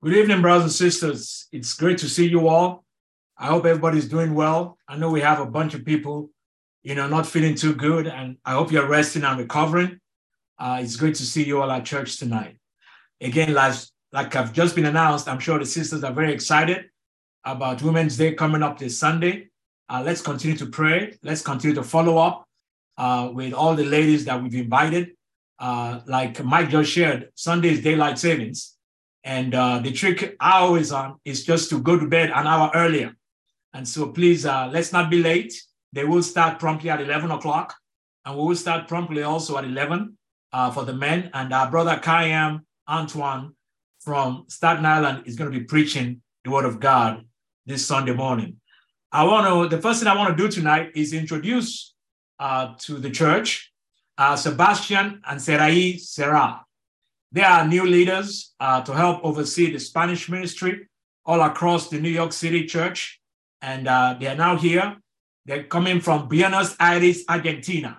Good evening, brothers and sisters. It's great to see you all. I hope everybody's doing well. I know we have a bunch of people, you know, not feeling too good, and I hope you're resting and recovering. Uh, it's great to see you all at church tonight. Again, last, like I've just been announced, I'm sure the sisters are very excited about Women's Day coming up this Sunday. Uh, let's continue to pray. Let's continue to follow up uh, with all the ladies that we've invited. Uh, like Mike just shared, Sunday is daylight savings. And uh, the trick I always on is just to go to bed an hour earlier. And so please, uh, let's not be late. They will start promptly at 11 o'clock. And we will start promptly also at 11 uh, for the men. And our brother Kayam Antoine from Staten Island is going to be preaching the word of God this Sunday morning. I want to, the first thing I want to do tonight is introduce uh, to the church uh, Sebastian and Serai Serra. They are new leaders uh, to help oversee the Spanish ministry all across the New York City church. And uh, they are now here. They're coming from Buenos Aires, Argentina.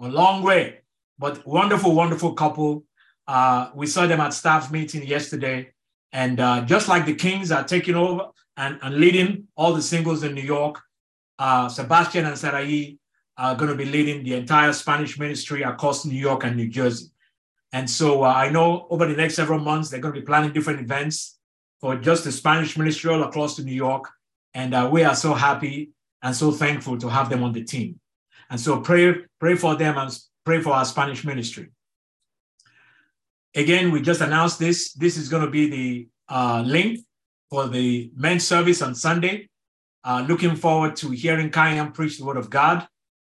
A long way, but wonderful, wonderful couple. Uh, we saw them at staff meeting yesterday. And uh, just like the Kings are taking over and, and leading all the singles in New York, uh, Sebastian and Sarai are going to be leading the entire Spanish ministry across New York and New Jersey. And so uh, I know over the next several months, they're going to be planning different events for just the Spanish ministry all across to New York. And uh, we are so happy and so thankful to have them on the team. And so pray, pray for them and pray for our Spanish ministry. Again, we just announced this. This is going to be the uh, link for the men's service on Sunday. Uh, looking forward to hearing Kayam preach the word of God.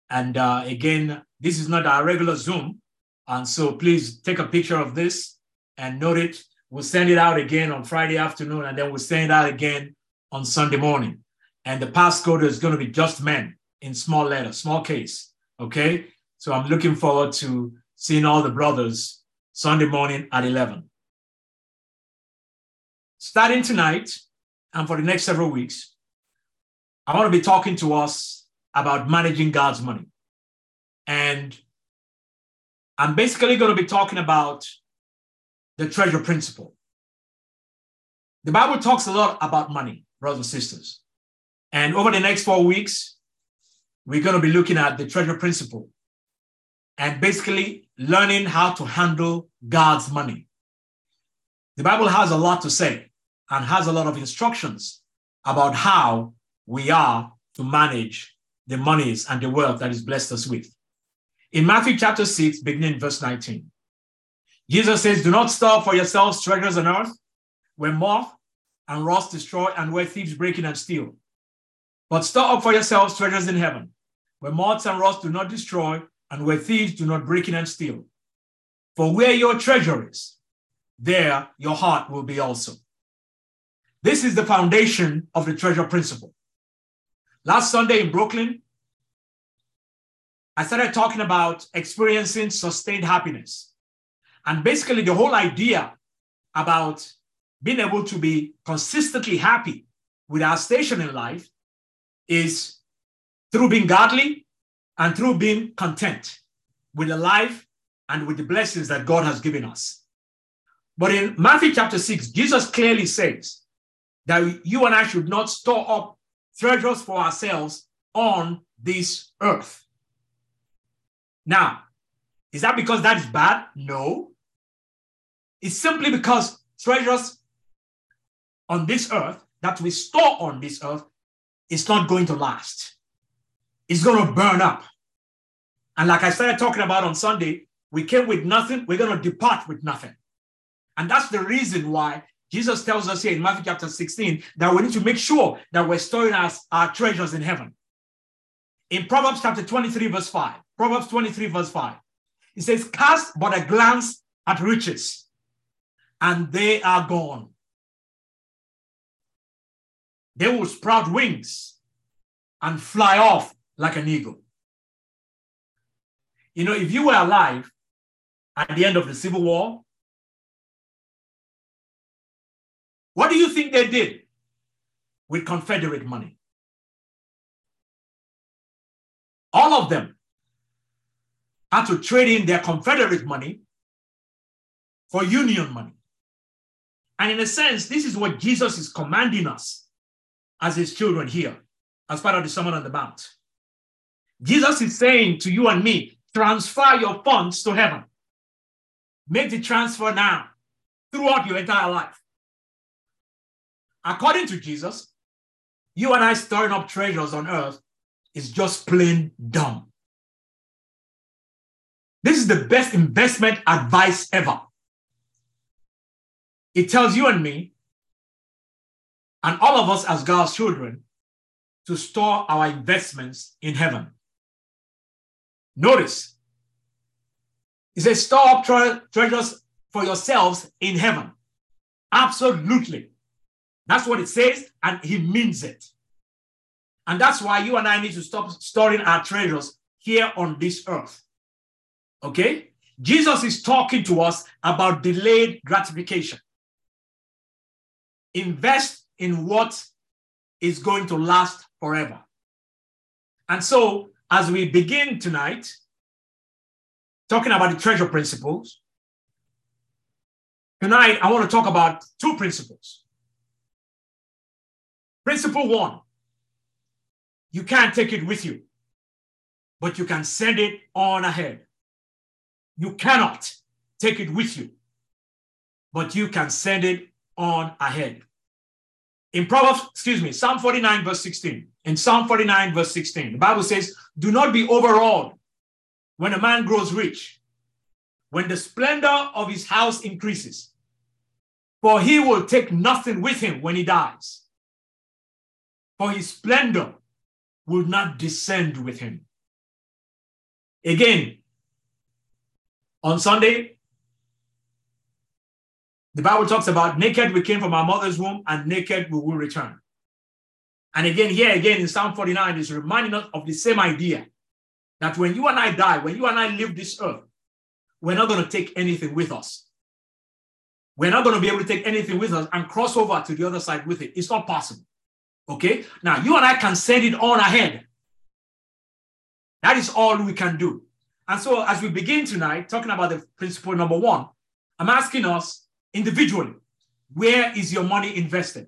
And uh, again, this is not our regular Zoom. And so please take a picture of this and note it. We'll send it out again on Friday afternoon, and then we'll send it out again on Sunday morning. And the passcode is going to be just men in small letter, small case. Okay. So I'm looking forward to seeing all the brothers Sunday morning at 11. Starting tonight and for the next several weeks, I want to be talking to us about managing God's money. And I'm basically going to be talking about the treasure principle. The Bible talks a lot about money, brothers and sisters. And over the next four weeks, we're going to be looking at the treasure principle and basically learning how to handle God's money. The Bible has a lot to say and has a lot of instructions about how we are to manage the monies and the wealth that is blessed us with. In Matthew chapter 6, beginning verse 19, Jesus says, Do not store for yourselves treasures on earth, where moth and rust destroy and where thieves break in and steal. But store up for yourselves treasures in heaven, where moths and rust do not destroy and where thieves do not break in and steal. For where your treasure is, there your heart will be also. This is the foundation of the treasure principle. Last Sunday in Brooklyn, I started talking about experiencing sustained happiness. And basically, the whole idea about being able to be consistently happy with our station in life is through being godly and through being content with the life and with the blessings that God has given us. But in Matthew chapter 6, Jesus clearly says that you and I should not store up treasures for ourselves on this earth. Now, is that because that is bad? No. It's simply because treasures on this earth that we store on this earth is not going to last. It's going to burn up. And like I started talking about on Sunday, we came with nothing, we're going to depart with nothing. And that's the reason why Jesus tells us here in Matthew chapter 16 that we need to make sure that we're storing our, our treasures in heaven. In Proverbs chapter 23, verse 5, Proverbs 23, verse 5. It says, Cast but a glance at riches, and they are gone. They will sprout wings and fly off like an eagle. You know, if you were alive at the end of the Civil War, what do you think they did with Confederate money? All of them had to trade in their Confederate money for Union money. And in a sense, this is what Jesus is commanding us as his children here, as part of the Sermon on the Mount. Jesus is saying to you and me, transfer your funds to heaven. Make the transfer now throughout your entire life. According to Jesus, you and I storing up treasures on earth is just plain dumb. This is the best investment advice ever. It tells you and me, and all of us as God's children, to store our investments in heaven. Notice, it says, store up tre- treasures for yourselves in heaven. Absolutely. That's what it says, and he means it. And that's why you and I need to stop storing our treasures here on this earth. Okay? Jesus is talking to us about delayed gratification. Invest in what is going to last forever. And so, as we begin tonight, talking about the treasure principles, tonight I want to talk about two principles. Principle one you can't take it with you, but you can send it on ahead. You cannot take it with you, but you can send it on ahead. In Proverbs, excuse me, Psalm 49, verse 16. In Psalm 49, verse 16, the Bible says, Do not be overawed when a man grows rich, when the splendor of his house increases, for he will take nothing with him when he dies. For his splendor will not descend with him. Again, on Sunday, the Bible talks about naked we came from our mother's womb and naked we will return. And again, here again in Psalm 49 is reminding us of the same idea that when you and I die, when you and I leave this earth, we're not going to take anything with us. We're not going to be able to take anything with us and cross over to the other side with it. It's not possible. Okay? Now, you and I can send it on ahead. That is all we can do. And so, as we begin tonight, talking about the principle number one, I'm asking us individually where is your money invested?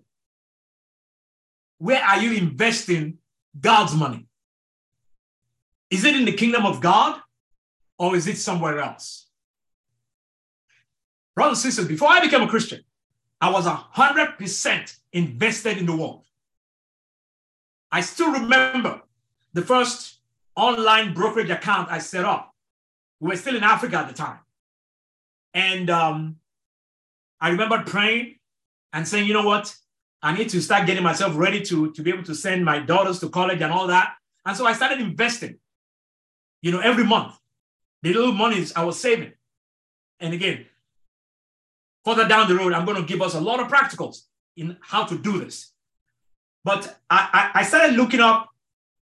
Where are you investing God's money? Is it in the kingdom of God or is it somewhere else? Brothers and sisters, before I became a Christian, I was 100% invested in the world. I still remember the first online brokerage account I set up. We were still in Africa at the time. And um, I remember praying and saying, you know what? I need to start getting myself ready to, to be able to send my daughters to college and all that. And so I started investing, you know, every month. The little monies I was saving. And again, further down the road, I'm going to give us a lot of practicals in how to do this. But I, I started looking up,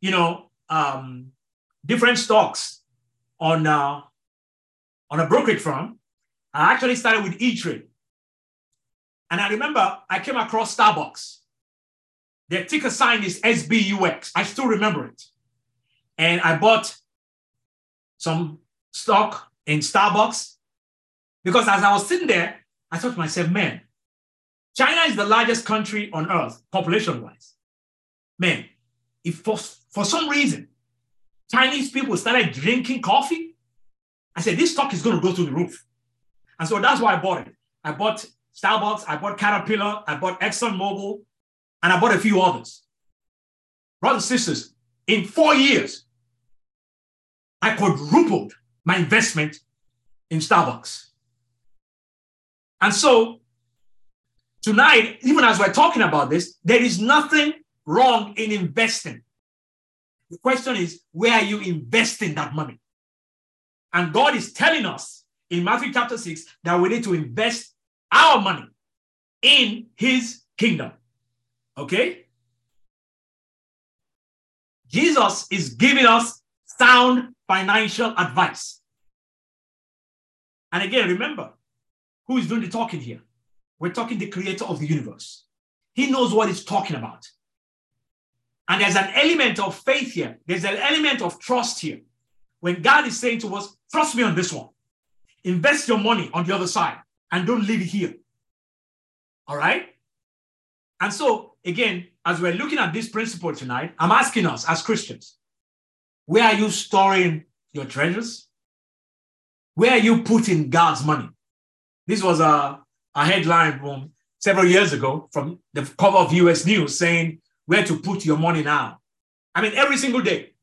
you know, um, different stocks on uh, on a brokerage firm. I actually started with E-Trade. And I remember I came across Starbucks. Their ticker sign is SBUX. I still remember it. And I bought some stock in Starbucks because as I was sitting there, I thought to myself, man, China is the largest country on earth, population wise. Man, if for, for some reason Chinese people started drinking coffee, I said, this stock is going to go through the roof. And so that's why I bought it. I bought Starbucks, I bought Caterpillar, I bought ExxonMobil, and I bought a few others. Brothers and sisters, in four years, I quadrupled my investment in Starbucks. And so tonight, even as we're talking about this, there is nothing wrong in investing. The question is, where are you investing that money? And God is telling us in Matthew chapter 6 that we need to invest our money in his kingdom. Okay? Jesus is giving us sound financial advice. And again, remember, who is doing the talking here? We're talking the creator of the universe. He knows what he's talking about. And there's an element of faith here, there's an element of trust here. When God is saying to us, trust me on this one, invest your money on the other side and don't leave it here. All right? And so, again, as we're looking at this principle tonight, I'm asking us as Christians, where are you storing your treasures? Where are you putting God's money? This was a, a headline from several years ago from the cover of US News saying where to put your money now. I mean, every single day.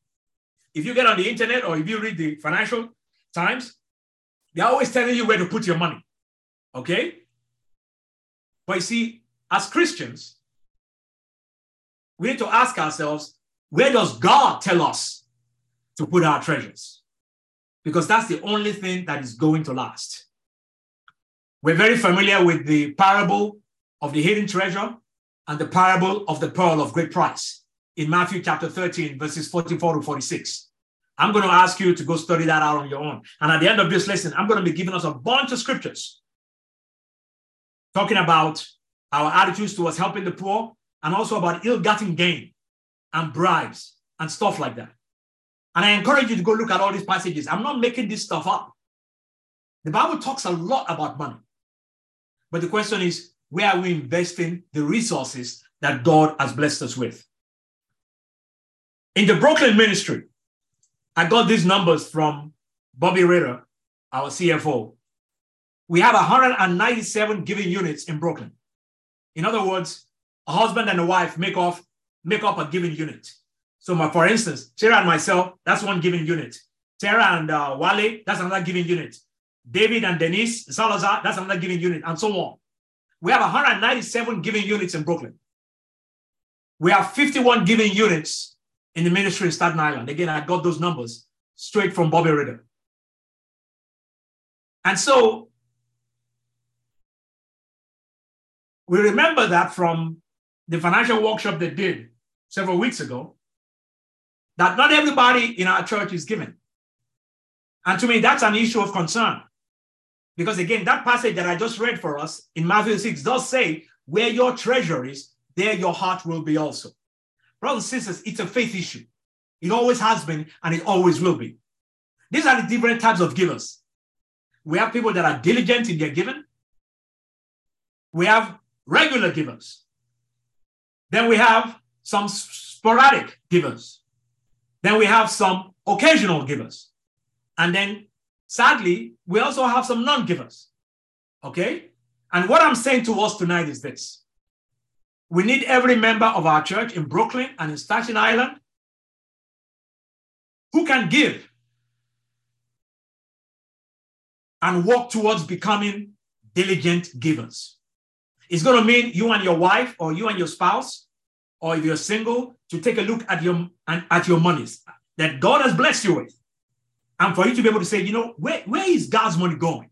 If you get on the internet or if you read the Financial Times, they're always telling you where to put your money. Okay? But you see, as Christians, we need to ask ourselves where does God tell us to put our treasures? Because that's the only thing that is going to last. We're very familiar with the parable of the hidden treasure and the parable of the pearl of great price in Matthew chapter 13, verses 44 to 46. I'm going to ask you to go study that out on your own. And at the end of this lesson, I'm going to be giving us a bunch of scriptures talking about our attitudes towards helping the poor and also about ill-gotten gain and bribes and stuff like that. And I encourage you to go look at all these passages. I'm not making this stuff up. The Bible talks a lot about money. But the question is, where are we investing the resources that God has blessed us with? In the Brooklyn ministry, I got these numbers from Bobby Ritter, our CFO. We have 197 giving units in Brooklyn. In other words, a husband and a wife make off make up a given unit. So, my, for instance, Sarah and myself, that's one giving unit. Sarah and uh, Wale, that's another giving unit. David and Denise Salazar, that's another giving unit, and so on. We have 197 giving units in Brooklyn. We have 51 giving units in the ministry in Staten Island. Again, I got those numbers straight from Bobby Ritter. And so we remember that from the financial workshop they did several weeks ago, that not everybody in our church is giving. And to me, that's an issue of concern. Because again, that passage that I just read for us in Matthew 6 does say, where your treasure is, there your heart will be also. Brothers and sisters, it's a faith issue. It always has been and it always will be. These are the different types of givers. We have people that are diligent in their giving. We have regular givers. Then we have some sporadic givers. Then we have some occasional givers. And then sadly, we also have some non givers. Okay? And what I'm saying to us tonight is this we need every member of our church in Brooklyn and in Staten Island who can give and work towards becoming diligent givers. It's going to mean you and your wife or you and your spouse, or if you're single, to take a look at your and at your monies that God has blessed you with. And for you to be able to say, you know, where, where is God's money going?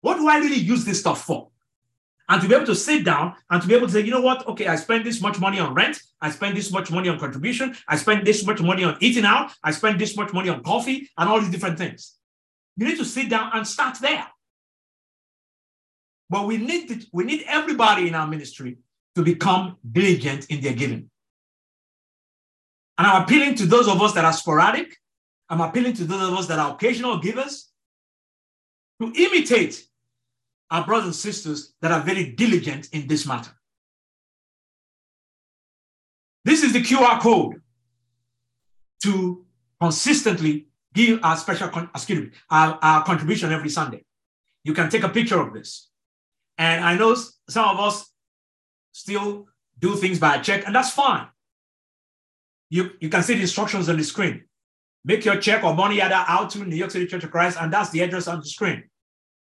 What do I really use this stuff for? And to be able to sit down and to be able to say, you know what? Okay, I spend this much money on rent. I spend this much money on contribution. I spend this much money on eating out. I spend this much money on coffee and all these different things. You need to sit down and start there. But we need to, we need everybody in our ministry to become diligent in their giving. And I'm appealing to those of us that are sporadic. I'm appealing to those of us that are occasional givers to imitate our brothers and sisters that are very diligent in this matter. This is the QR code to consistently give our special, excuse me, our, our contribution every Sunday. You can take a picture of this. And I know some of us still do things by check, and that's fine. You, you can see the instructions on the screen. Make your check or money order out to New York City Church of Christ, and that's the address on the screen.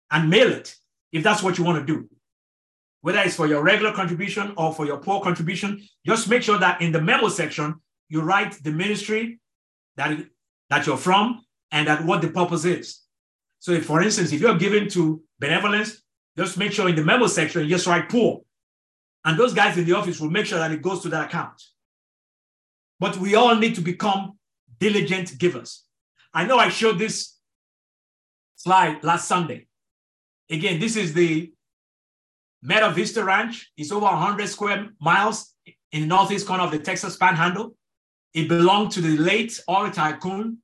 And mail it if that's what you want to do. Whether it's for your regular contribution or for your poor contribution, just make sure that in the memo section, you write the ministry that, that you're from and that what the purpose is. So if, for instance, if you're giving to benevolence, just make sure in the memo section, you just write poor. And those guys in the office will make sure that it goes to that account. But we all need to become diligent givers. I know I showed this slide last Sunday. Again, this is the Mesa Vista Ranch. It's over 100 square miles in the northeast corner of the Texas Panhandle. It belonged to the late oil tycoon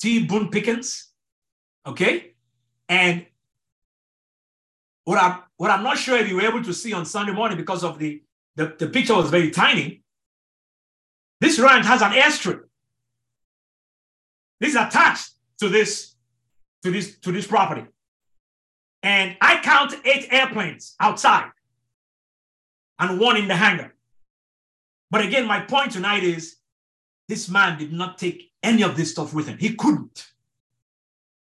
T. Boone Pickens. Okay, and What I'm, what I'm not sure if you were able to see on Sunday morning because of the, the, the picture was very tiny. This ranch has an airstrip. This is attached to this, to this, to this property. And I count eight airplanes outside and one in the hangar. But again, my point tonight is this man did not take any of this stuff with him. He couldn't.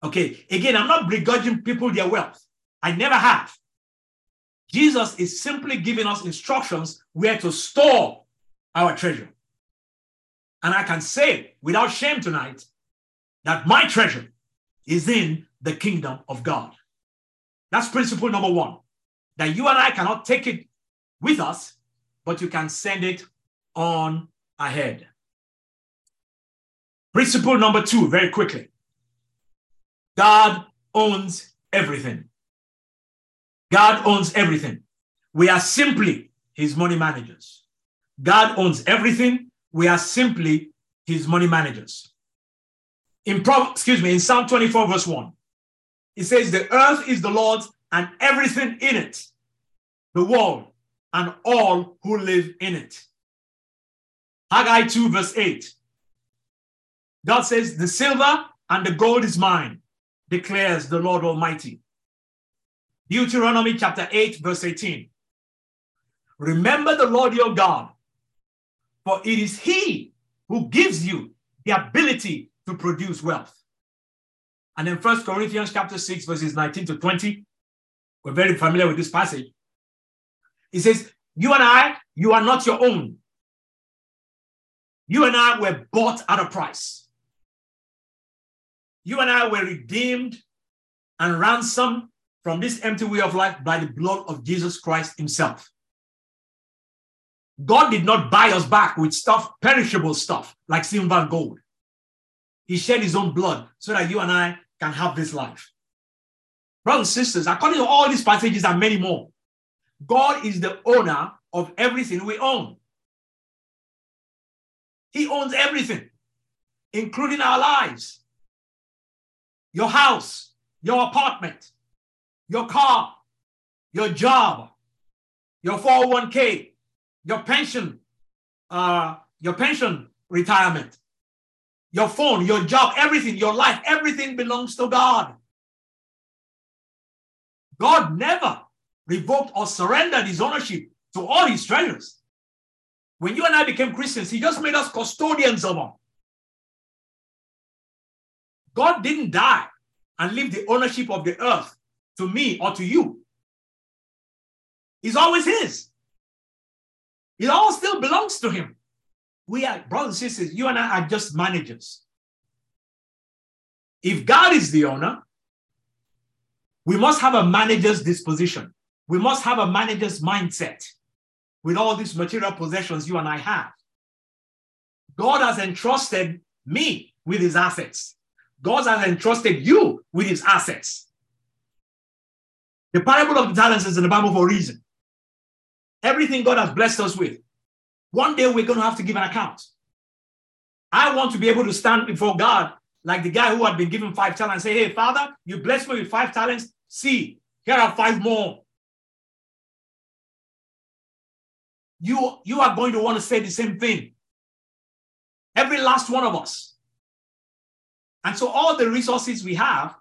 Okay, again, I'm not begrudging people their wealth. I never have. Jesus is simply giving us instructions where to store our treasure. And I can say without shame tonight that my treasure is in the kingdom of God. That's principle number one that you and I cannot take it with us, but you can send it on ahead. Principle number two, very quickly God owns everything. God owns everything. We are simply his money managers. God owns everything. We are simply his money managers. In Pro, excuse me, in Psalm 24, verse 1, it says, The earth is the Lord's and everything in it, the world and all who live in it. Haggai 2, verse 8. God says, The silver and the gold is mine, declares the Lord Almighty. Deuteronomy chapter 8, verse 18. Remember the Lord your God, for it is He who gives you the ability to produce wealth. And then First Corinthians chapter 6, verses 19 to 20. We're very familiar with this passage. He says, You and I, you are not your own. You and I were bought at a price. You and I were redeemed and ransomed from this empty way of life by the blood of Jesus Christ Himself. God did not buy us back with stuff, perishable stuff like silver and gold. He shed His own blood so that you and I can have this life. Brothers and sisters, according to all these passages and many more, God is the owner of everything we own. He owns everything, including our lives, your house, your apartment, your car, your job, your 401k, your pension, uh, your pension retirement, your phone, your job, everything, your life, everything belongs to God. God never revoked or surrendered his ownership to all his treasures. When you and I became Christians, he just made us custodians of them. God didn't die and leave the ownership of the earth to me or to you. It's always his. It all still belongs to him. We are brothers and sisters, you and I are just managers. If God is the owner, we must have a manager's disposition. We must have a manager's mindset with all these material possessions you and I have. God has entrusted me with his assets. God has entrusted you with his assets. The parable of the talents is in the Bible for a reason. Everything God has blessed us with, one day we're going to have to give an account. I want to be able to stand before God like the guy who had been given five talents and say, Hey, Father, you blessed me with five talents. See, here are five more. you, you are going to want to say the same thing. Every last one of us. And so, all the resources we have,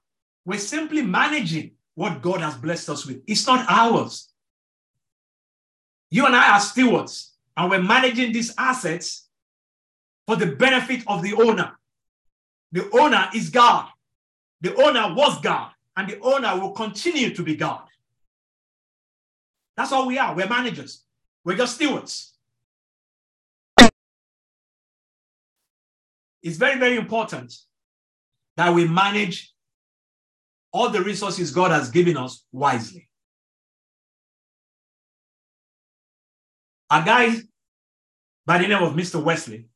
we're simply managing what God has blessed us with. It's not ours. You and I are stewards, and we're managing these assets for the benefit of the owner. The owner is God. The owner was God, and the owner will continue to be God. That's all we are. We're managers. We're just stewards. It's very, very important that we manage all the resources God has given us wisely. A guy by the name of Mr. Wesley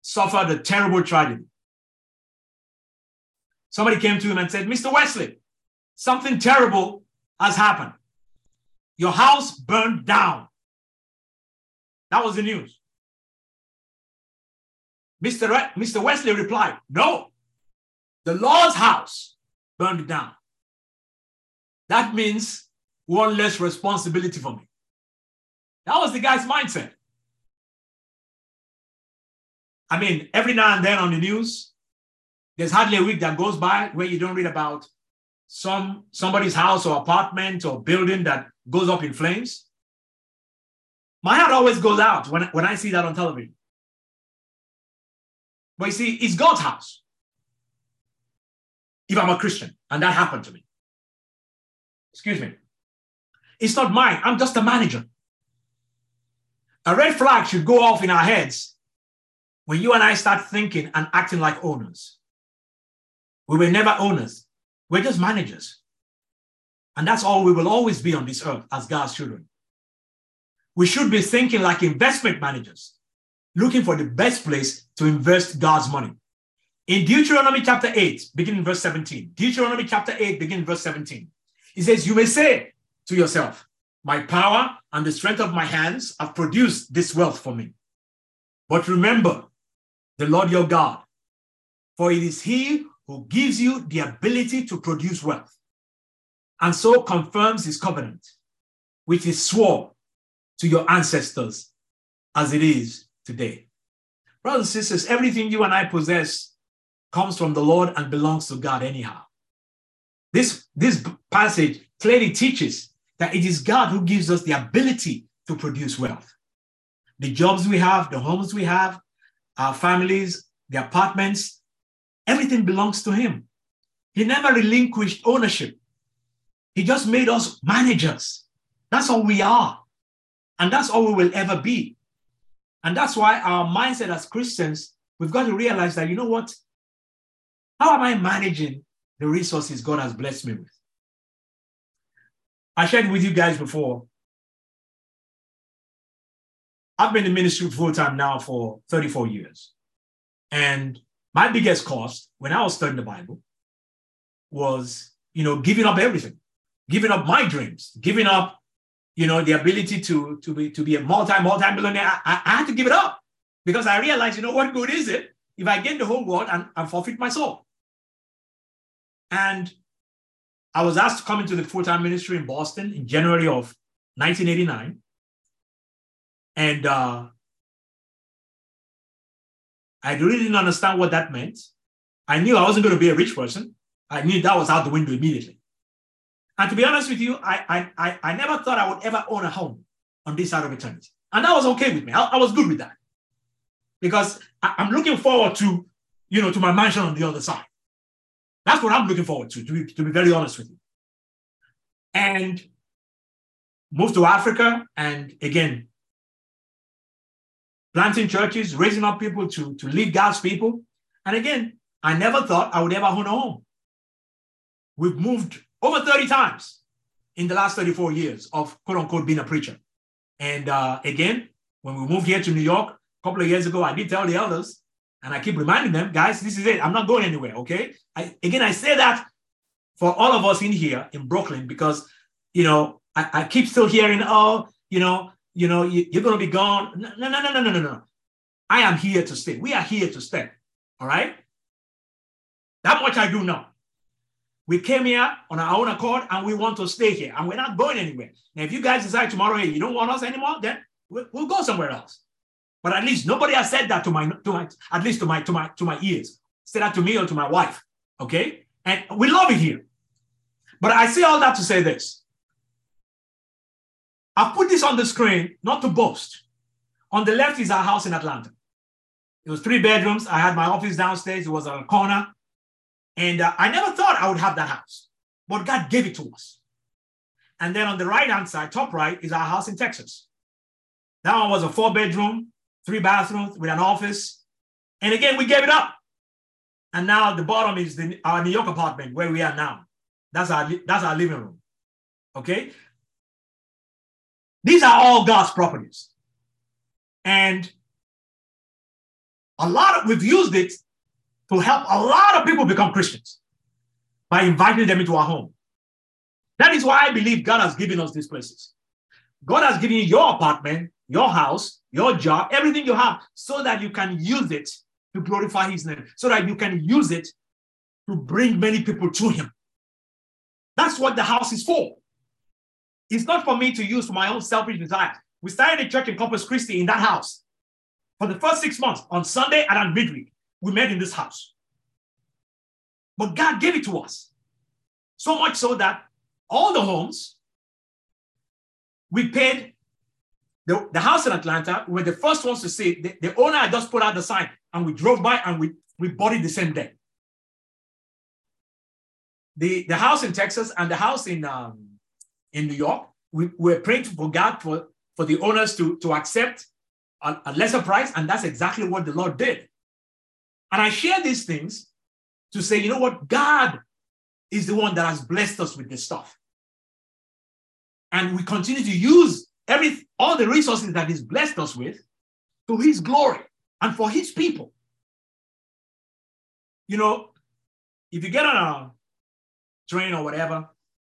suffered a terrible tragedy. Somebody came to him and said, Mr. Wesley, something terrible has happened. Your house burned down. That was the news. Mr. Re- Mr. Wesley replied, No, the Lord's house burned down. That means one less responsibility for me. That was the guy's mindset. I mean, every now and then on the news, there's hardly a week that goes by where you don't read about some somebody's house or apartment or building that goes up in flames. My heart always goes out when, when I see that on television. But you see, it's God's house. If I'm a Christian and that happened to me, excuse me, it's not mine. I'm just a manager. A red flag should go off in our heads when you and I start thinking and acting like owners. We were never owners, we're just managers. And that's all we will always be on this earth as God's children. We should be thinking like investment managers, looking for the best place to invest God's money. In Deuteronomy chapter 8, beginning verse 17, Deuteronomy chapter 8, beginning verse 17, it says, You may say to yourself, My power and the strength of my hands have produced this wealth for me. But remember the Lord your God, for it is He who gives you the ability to produce wealth and so confirms His covenant, which is swore to your ancestors as it is today. Brothers and sisters, everything you and I possess comes from the Lord and belongs to God anyhow. This, this passage clearly teaches that it is God who gives us the ability to produce wealth. The jobs we have, the homes we have, our families, the apartments, everything belongs to Him. He never relinquished ownership. He just made us managers. That's all we are. And that's all we will ever be. And that's why our mindset as Christians, we've got to realize that, you know what? How am I managing the resources God has blessed me with? I shared with you guys before. I've been in ministry full time now for 34 years. And my biggest cost when I was studying the Bible was, you know, giving up everything, giving up my dreams, giving up, you know, the ability to, to be to be a multi, multi-millionaire. I, I had to give it up because I realized, you know, what good is it if I gain the whole world and, and forfeit my soul? And I was asked to come into the full time ministry in Boston in January of 1989. And uh, I really didn't understand what that meant. I knew I wasn't going to be a rich person. I knew that was out the window immediately. And to be honest with you, I, I, I never thought I would ever own a home on this side of eternity. And that was okay with me. I, I was good with that. Because I, I'm looking forward to, you know, to my mansion on the other side. That's what I'm looking forward to, to be, to be very honest with you. And move to Africa and again, planting churches, raising up people to, to lead God's people. And again, I never thought I would ever own a home. We've moved over 30 times in the last 34 years of quote unquote being a preacher. And uh, again, when we moved here to New York a couple of years ago, I did tell the elders, and I keep reminding them, guys, this is it. I'm not going anywhere. Okay. I, again, I say that for all of us in here in Brooklyn because, you know, I, I keep still hearing, oh, you know, you know, you, are going to be gone. No, no, no, no, no, no, no. I am here to stay. We are here to stay. All right. That much I do know. We came here on our own accord and we want to stay here and we're not going anywhere. Now, if you guys decide tomorrow, hey, you don't want us anymore, then we'll, we'll go somewhere else. But at least nobody has said that to my, to my, at least to my, to my, to my ears. Say that to me or to my wife. Okay. And we love it here. But I say all that to say this. I put this on the screen not to boast. On the left is our house in Atlanta. It was three bedrooms. I had my office downstairs. It was on a corner. And uh, I never thought I would have that house, but God gave it to us. And then on the right hand side, top right, is our house in Texas. That one was a four bedroom, three bathrooms with an office. And again, we gave it up. And now the bottom is the, our New York apartment where we are now. That's our, that's our living room. Okay. These are all God's properties. And a lot of, we've used it to help a lot of people become Christians by inviting them into our home. That is why I believe God has given us these places. God has given you your apartment, your house, your job, everything you have, so that you can use it to glorify His name, so that you can use it to bring many people to Him. That's what the house is for. It's not for me to use for my own selfish desires. We started a church in Corpus Christi in that house. For the first six months, on Sunday and on midweek, we met in this house. But God gave it to us. So much so that all the homes, we paid the, the house in Atlanta, we were the first ones to see the, the owner had just put out the sign and we drove by and we, we bought it the same day. The, the house in Texas and the house in, um, in New York, we were praying for God for, for the owners to, to accept a, a lesser price, and that's exactly what the Lord did. And I share these things to say, you know what? God is the one that has blessed us with this stuff. And we continue to use every all the resources that He's blessed us with to His glory and for His people. You know, if you get on a train or whatever,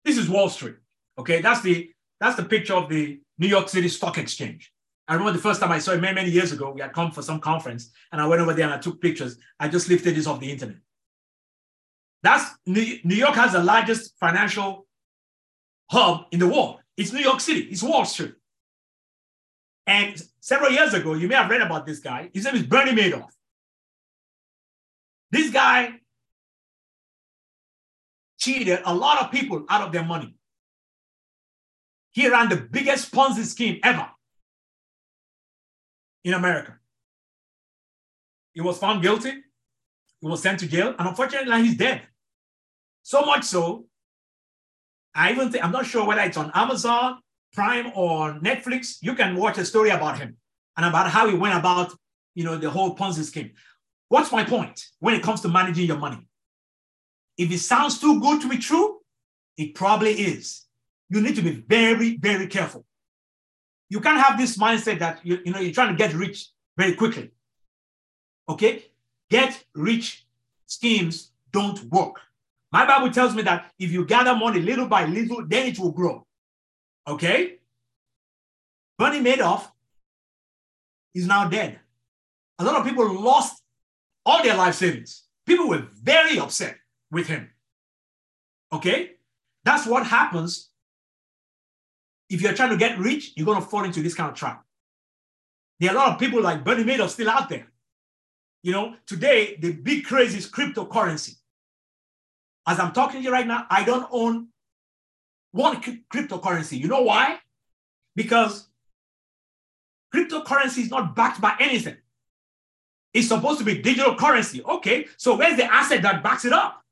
this is Wall Street. Okay, that's the that's the picture of the New York City Stock Exchange. I remember the first time I saw it many, many years ago. We had come for some conference and I went over there and I took pictures. I just lifted this off the internet. That's New, New York has the largest financial hub in the world. It's New York City, it's Wall Street. And several years ago, you may have read about this guy. His name is Bernie Madoff. This guy cheated a lot of people out of their money. He ran the biggest Ponzi scheme ever in America. He was found guilty. He was sent to jail. And unfortunately, he's dead. So much so, I even think, I'm not sure whether it's on Amazon, Prime, or Netflix. You can watch a story about him and about how he went about, you know, the whole Ponzi scheme. What's my point when it comes to managing your money? If it sounds too good to be true, it probably is you need to be very, very careful. You can't have this mindset that you, you know you're trying to get rich very quickly. Okay? Get rich schemes don't work. My Bible tells me that if you gather money little by little, then it will grow. Okay? Bernie Madoff is now dead. A lot of people lost all their life savings. People were very upset with him. Okay? That's what happens if you're trying to get rich, you're going to fall into this kind of trap. There are a lot of people like Bernie Madoff still out there. You know, today the big craze is cryptocurrency. As I'm talking to you right now, I don't own one cryptocurrency. You know why? Because cryptocurrency is not backed by anything. It's supposed to be digital currency. Okay, so where's the asset that backs it up?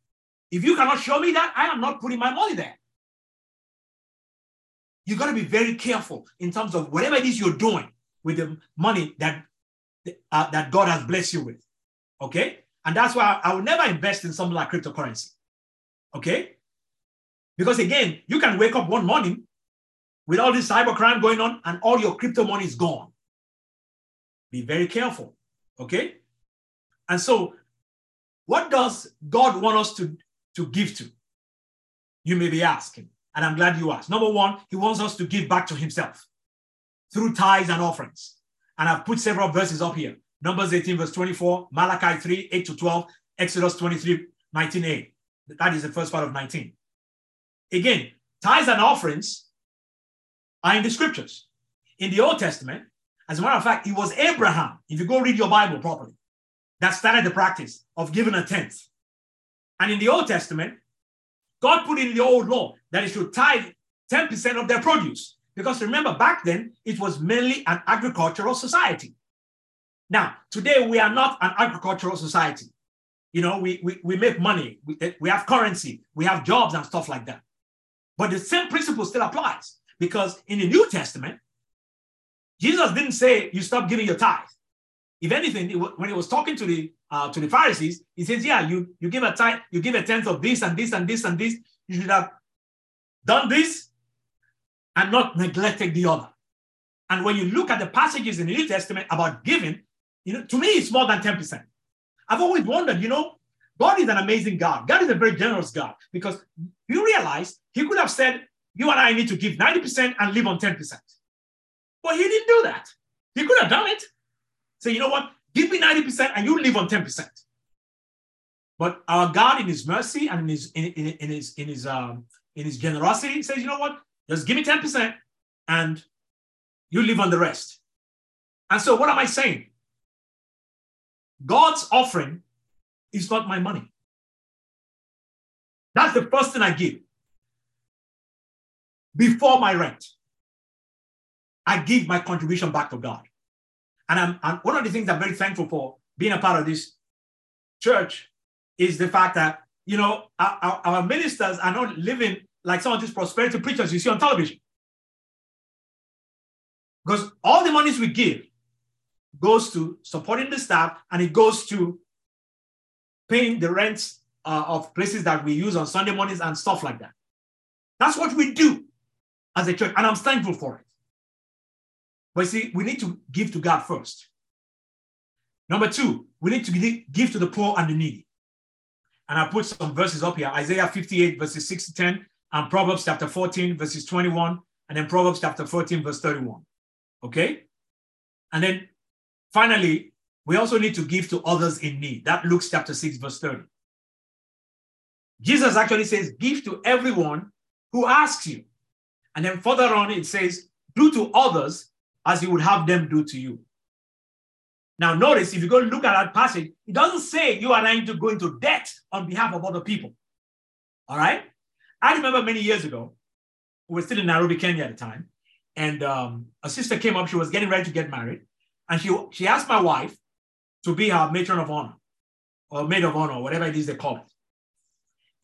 If you cannot show me that, I am not putting my money there you got to be very careful in terms of whatever it is you're doing with the money that uh, that God has blessed you with. Okay, and that's why I, I will never invest in something like cryptocurrency. Okay, because again, you can wake up one morning with all this cybercrime going on, and all your crypto money is gone. Be very careful. Okay, and so what does God want us to to give to? You may be asking. And I'm glad you asked. Number one, he wants us to give back to himself through tithes and offerings. And I've put several verses up here. Numbers 18, verse 24, Malachi 3, 8 to 12, Exodus 23, 19a. That is the first part of 19. Again, tithes and offerings are in the scriptures. In the Old Testament, as a matter of fact, it was Abraham, if you go read your Bible properly, that started the practice of giving a tenth. And in the Old Testament, God put in the old law that it should tithe 10% of their produce. Because remember, back then, it was mainly an agricultural society. Now, today, we are not an agricultural society. You know, we, we, we make money, we, we have currency, we have jobs and stuff like that. But the same principle still applies because in the New Testament, Jesus didn't say you stop giving your tithe. If anything, when he was talking to the uh, to the Pharisees, he says, "Yeah, you you give a tithe, you give a tenth of this and this and this and this. You should have done this and not neglected the other." And when you look at the passages in the New Testament about giving, you know, to me, it's more than ten percent. I've always wondered, you know, God is an amazing God. God is a very generous God because you realize He could have said, "You and I need to give ninety percent and live on ten percent," but He didn't do that. He could have done it. Say, you know what? Give me 90% and you live on 10%. But our God, in His mercy and in His in, in, in His in His um, in his generosity, says, you know what? Just give me 10% and you live on the rest. And so, what am I saying? God's offering is not my money. That's the first thing I give before my rent. I give my contribution back to God. And I'm, I'm, one of the things I'm very thankful for being a part of this church is the fact that, you know, our, our ministers are not living like some of these prosperity preachers you see on television. Because all the monies we give goes to supporting the staff and it goes to paying the rents uh, of places that we use on Sunday mornings and stuff like that. That's what we do as a church, and I'm thankful for it. But see, we need to give to God first. Number two, we need to give to the poor and the needy. And I put some verses up here Isaiah 58, verses 6 to 10, and Proverbs chapter 14, verses 21, and then Proverbs chapter 14, verse 31. Okay? And then finally, we also need to give to others in need. That Luke chapter 6, verse 30. Jesus actually says, Give to everyone who asks you. And then further on, it says, Do to others as you would have them do to you. Now, notice if you go look at that passage, it doesn't say you are going to go into debt on behalf of other people. All right? I remember many years ago, we were still in Nairobi, Kenya at the time, and um, a sister came up. She was getting ready to get married, and she she asked my wife to be her matron of honor, or maid of honor, whatever it is they call it.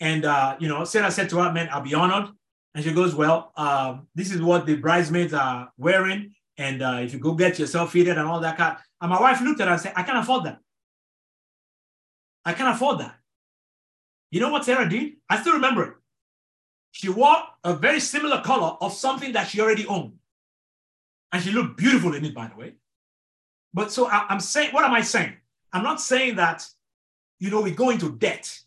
And uh, you know, Sarah said to her, "Man, I'll be honored." And she goes, "Well, um, this is what the bridesmaids are wearing, and uh, if you go get yourself fitted and all that kind." And my wife looked at her and said, "I can't afford that. I can't afford that." You know what Sarah did? I still remember it. She wore a very similar color of something that she already owned. And she looked beautiful in it, by the way. But so I, am saying, what am I saying? I'm not saying that, you know, we go into debt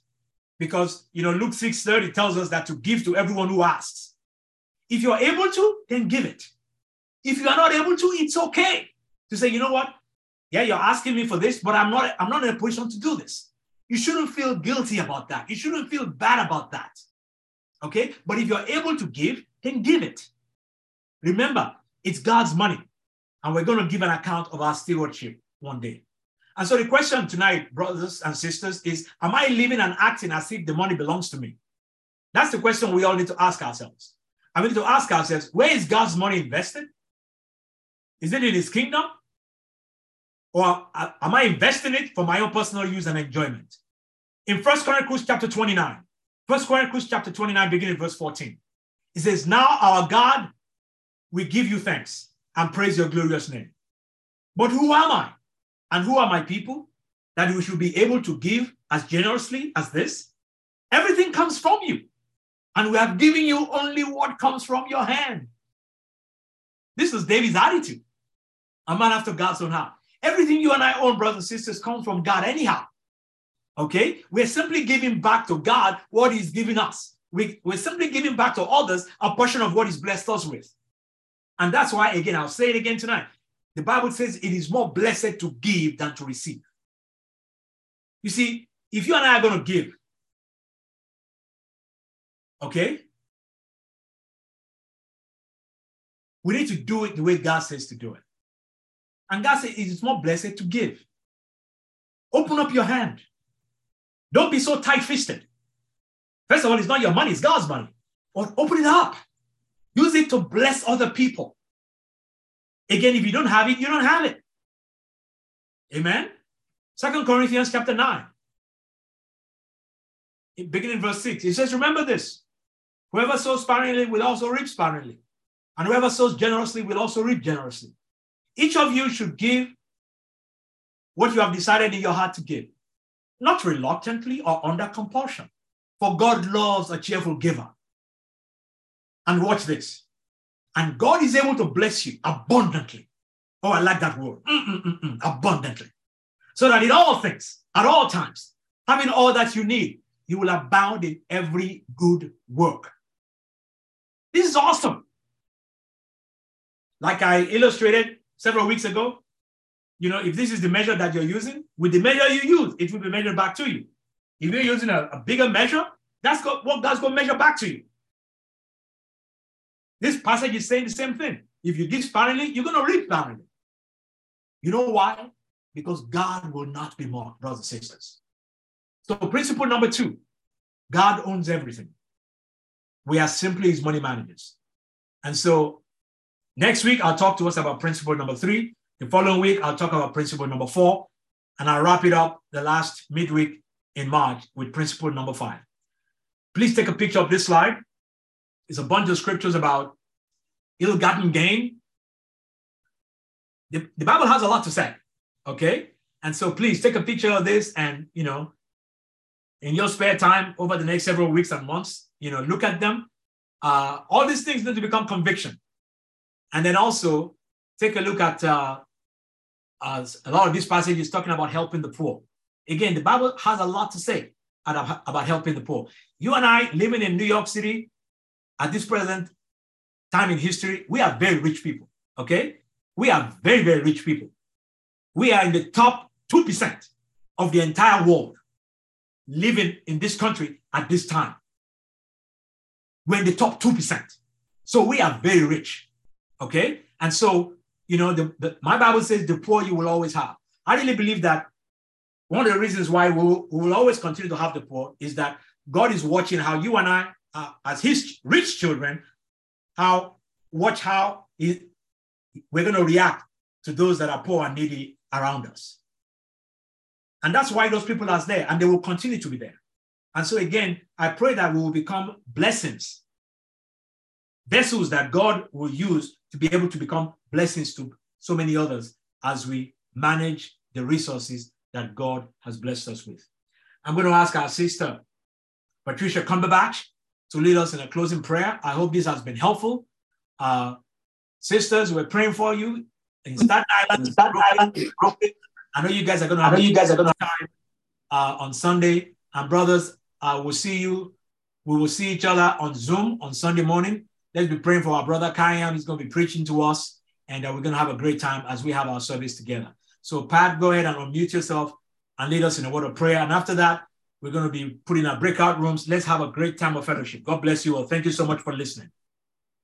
because, you know, Luke 6:30 tells us that to give to everyone who asks. If you're able to, then give it. If you are not able to, it's okay to say, you know what? Yeah, you're asking me for this, but I'm not, I'm not in a position to do this. You shouldn't feel guilty about that. You shouldn't feel bad about that. Okay? But if you're able to give, then give it. Remember, it's God's money. And we're going to give an account of our stewardship one day. And so the question tonight, brothers and sisters, is Am I living and acting as if the money belongs to me? That's the question we all need to ask ourselves. I need to ask ourselves where is God's money invested? Is it in his kingdom? Or uh, am I investing it for my own personal use and enjoyment? In First Chronicles chapter 29, First Chronicles chapter 29, beginning verse 14. It says, Now our God, we give you thanks and praise your glorious name. But who am I? And who are my people that we should be able to give as generously as this? Everything comes from you. And we have given you only what comes from your hand. This is David's attitude. A man after God's own heart. Everything you and I own, brothers and sisters, comes from God anyhow. Okay? We're simply giving back to God what He's giving us. We, we're simply giving back to others a portion of what He's blessed us with. And that's why, again, I'll say it again tonight. The Bible says it is more blessed to give than to receive. You see, if you and I are going to give, okay, we need to do it the way God says to do it. And God says it is more blessed to give. Open up your hand. Don't be so tight fisted. First of all, it's not your money, it's God's money. Or open it up. Use it to bless other people. Again, if you don't have it, you don't have it. Amen. Second Corinthians chapter 9. Beginning verse 6. It says, Remember this. Whoever sows sparingly will also reap sparingly. And whoever sows generously will also reap generously. Each of you should give what you have decided in your heart to give not reluctantly or under compulsion. For God loves a cheerful giver. And watch this. And God is able to bless you abundantly. Oh, I like that word. Mm-mm-mm-mm, abundantly. So that in all things, at all times, having all that you need, you will abound in every good work. This is awesome. Like I illustrated several weeks ago, you know, if this is the measure that you're using, with the measure you use, it will be measured back to you. If you're using a, a bigger measure, that's what God's going to measure back to you. This passage is saying the same thing. If you give sparingly, you're going to reap sparingly. You know why? Because God will not be mocked, brothers and sisters. So, principle number two God owns everything. We are simply his money managers. And so, next week, I'll talk to us about principle number three. The following week, I'll talk about principle number four. And I'll wrap it up the last midweek in March with principle number five. Please take a picture of this slide. It's a bunch of scriptures about ill-gotten gain. The, the Bible has a lot to say, okay? And so please take a picture of this and, you know, in your spare time over the next several weeks and months, you know, look at them. Uh, all these things need to become conviction. And then also take a look at uh, uh, a lot of these passages talking about helping the poor. Again, the Bible has a lot to say about helping the poor. You and I living in New York City at this present time in history, we are very rich people. Okay. We are very, very rich people. We are in the top 2% of the entire world living in this country at this time. We're in the top 2%. So we are very rich. Okay. And so, you know, the, the, my Bible says the poor you will always have. I really believe that one of the reasons why we will, we will always continue to have the poor is that God is watching how you and I, uh, as his rich children, how watch how he, we're going to react to those that are poor and needy around us. And that's why those people are there and they will continue to be there. And so, again, I pray that we will become blessings, vessels that God will use to be able to become blessings to so many others as we manage the resources that God has blessed us with. I'm going to ask our sister, Patricia Cumberbatch, to lead us in a closing prayer. I hope this has been helpful. Uh, sisters, we're praying for you in Staten Island. Staten Island. I know you guys are going to. Know you guys are going to time uh, on Sunday. And brothers, uh, we'll see you. We will see each other on Zoom on Sunday morning. Let's be praying for our brother Kayam. He's going to be preaching to us, and uh, we're going to have a great time as we have our service together. So, Pat, go ahead and unmute yourself and lead us in a word of prayer. And after that, we're going to be putting our breakout rooms. Let's have a great time of fellowship. God bless you all. Thank you so much for listening.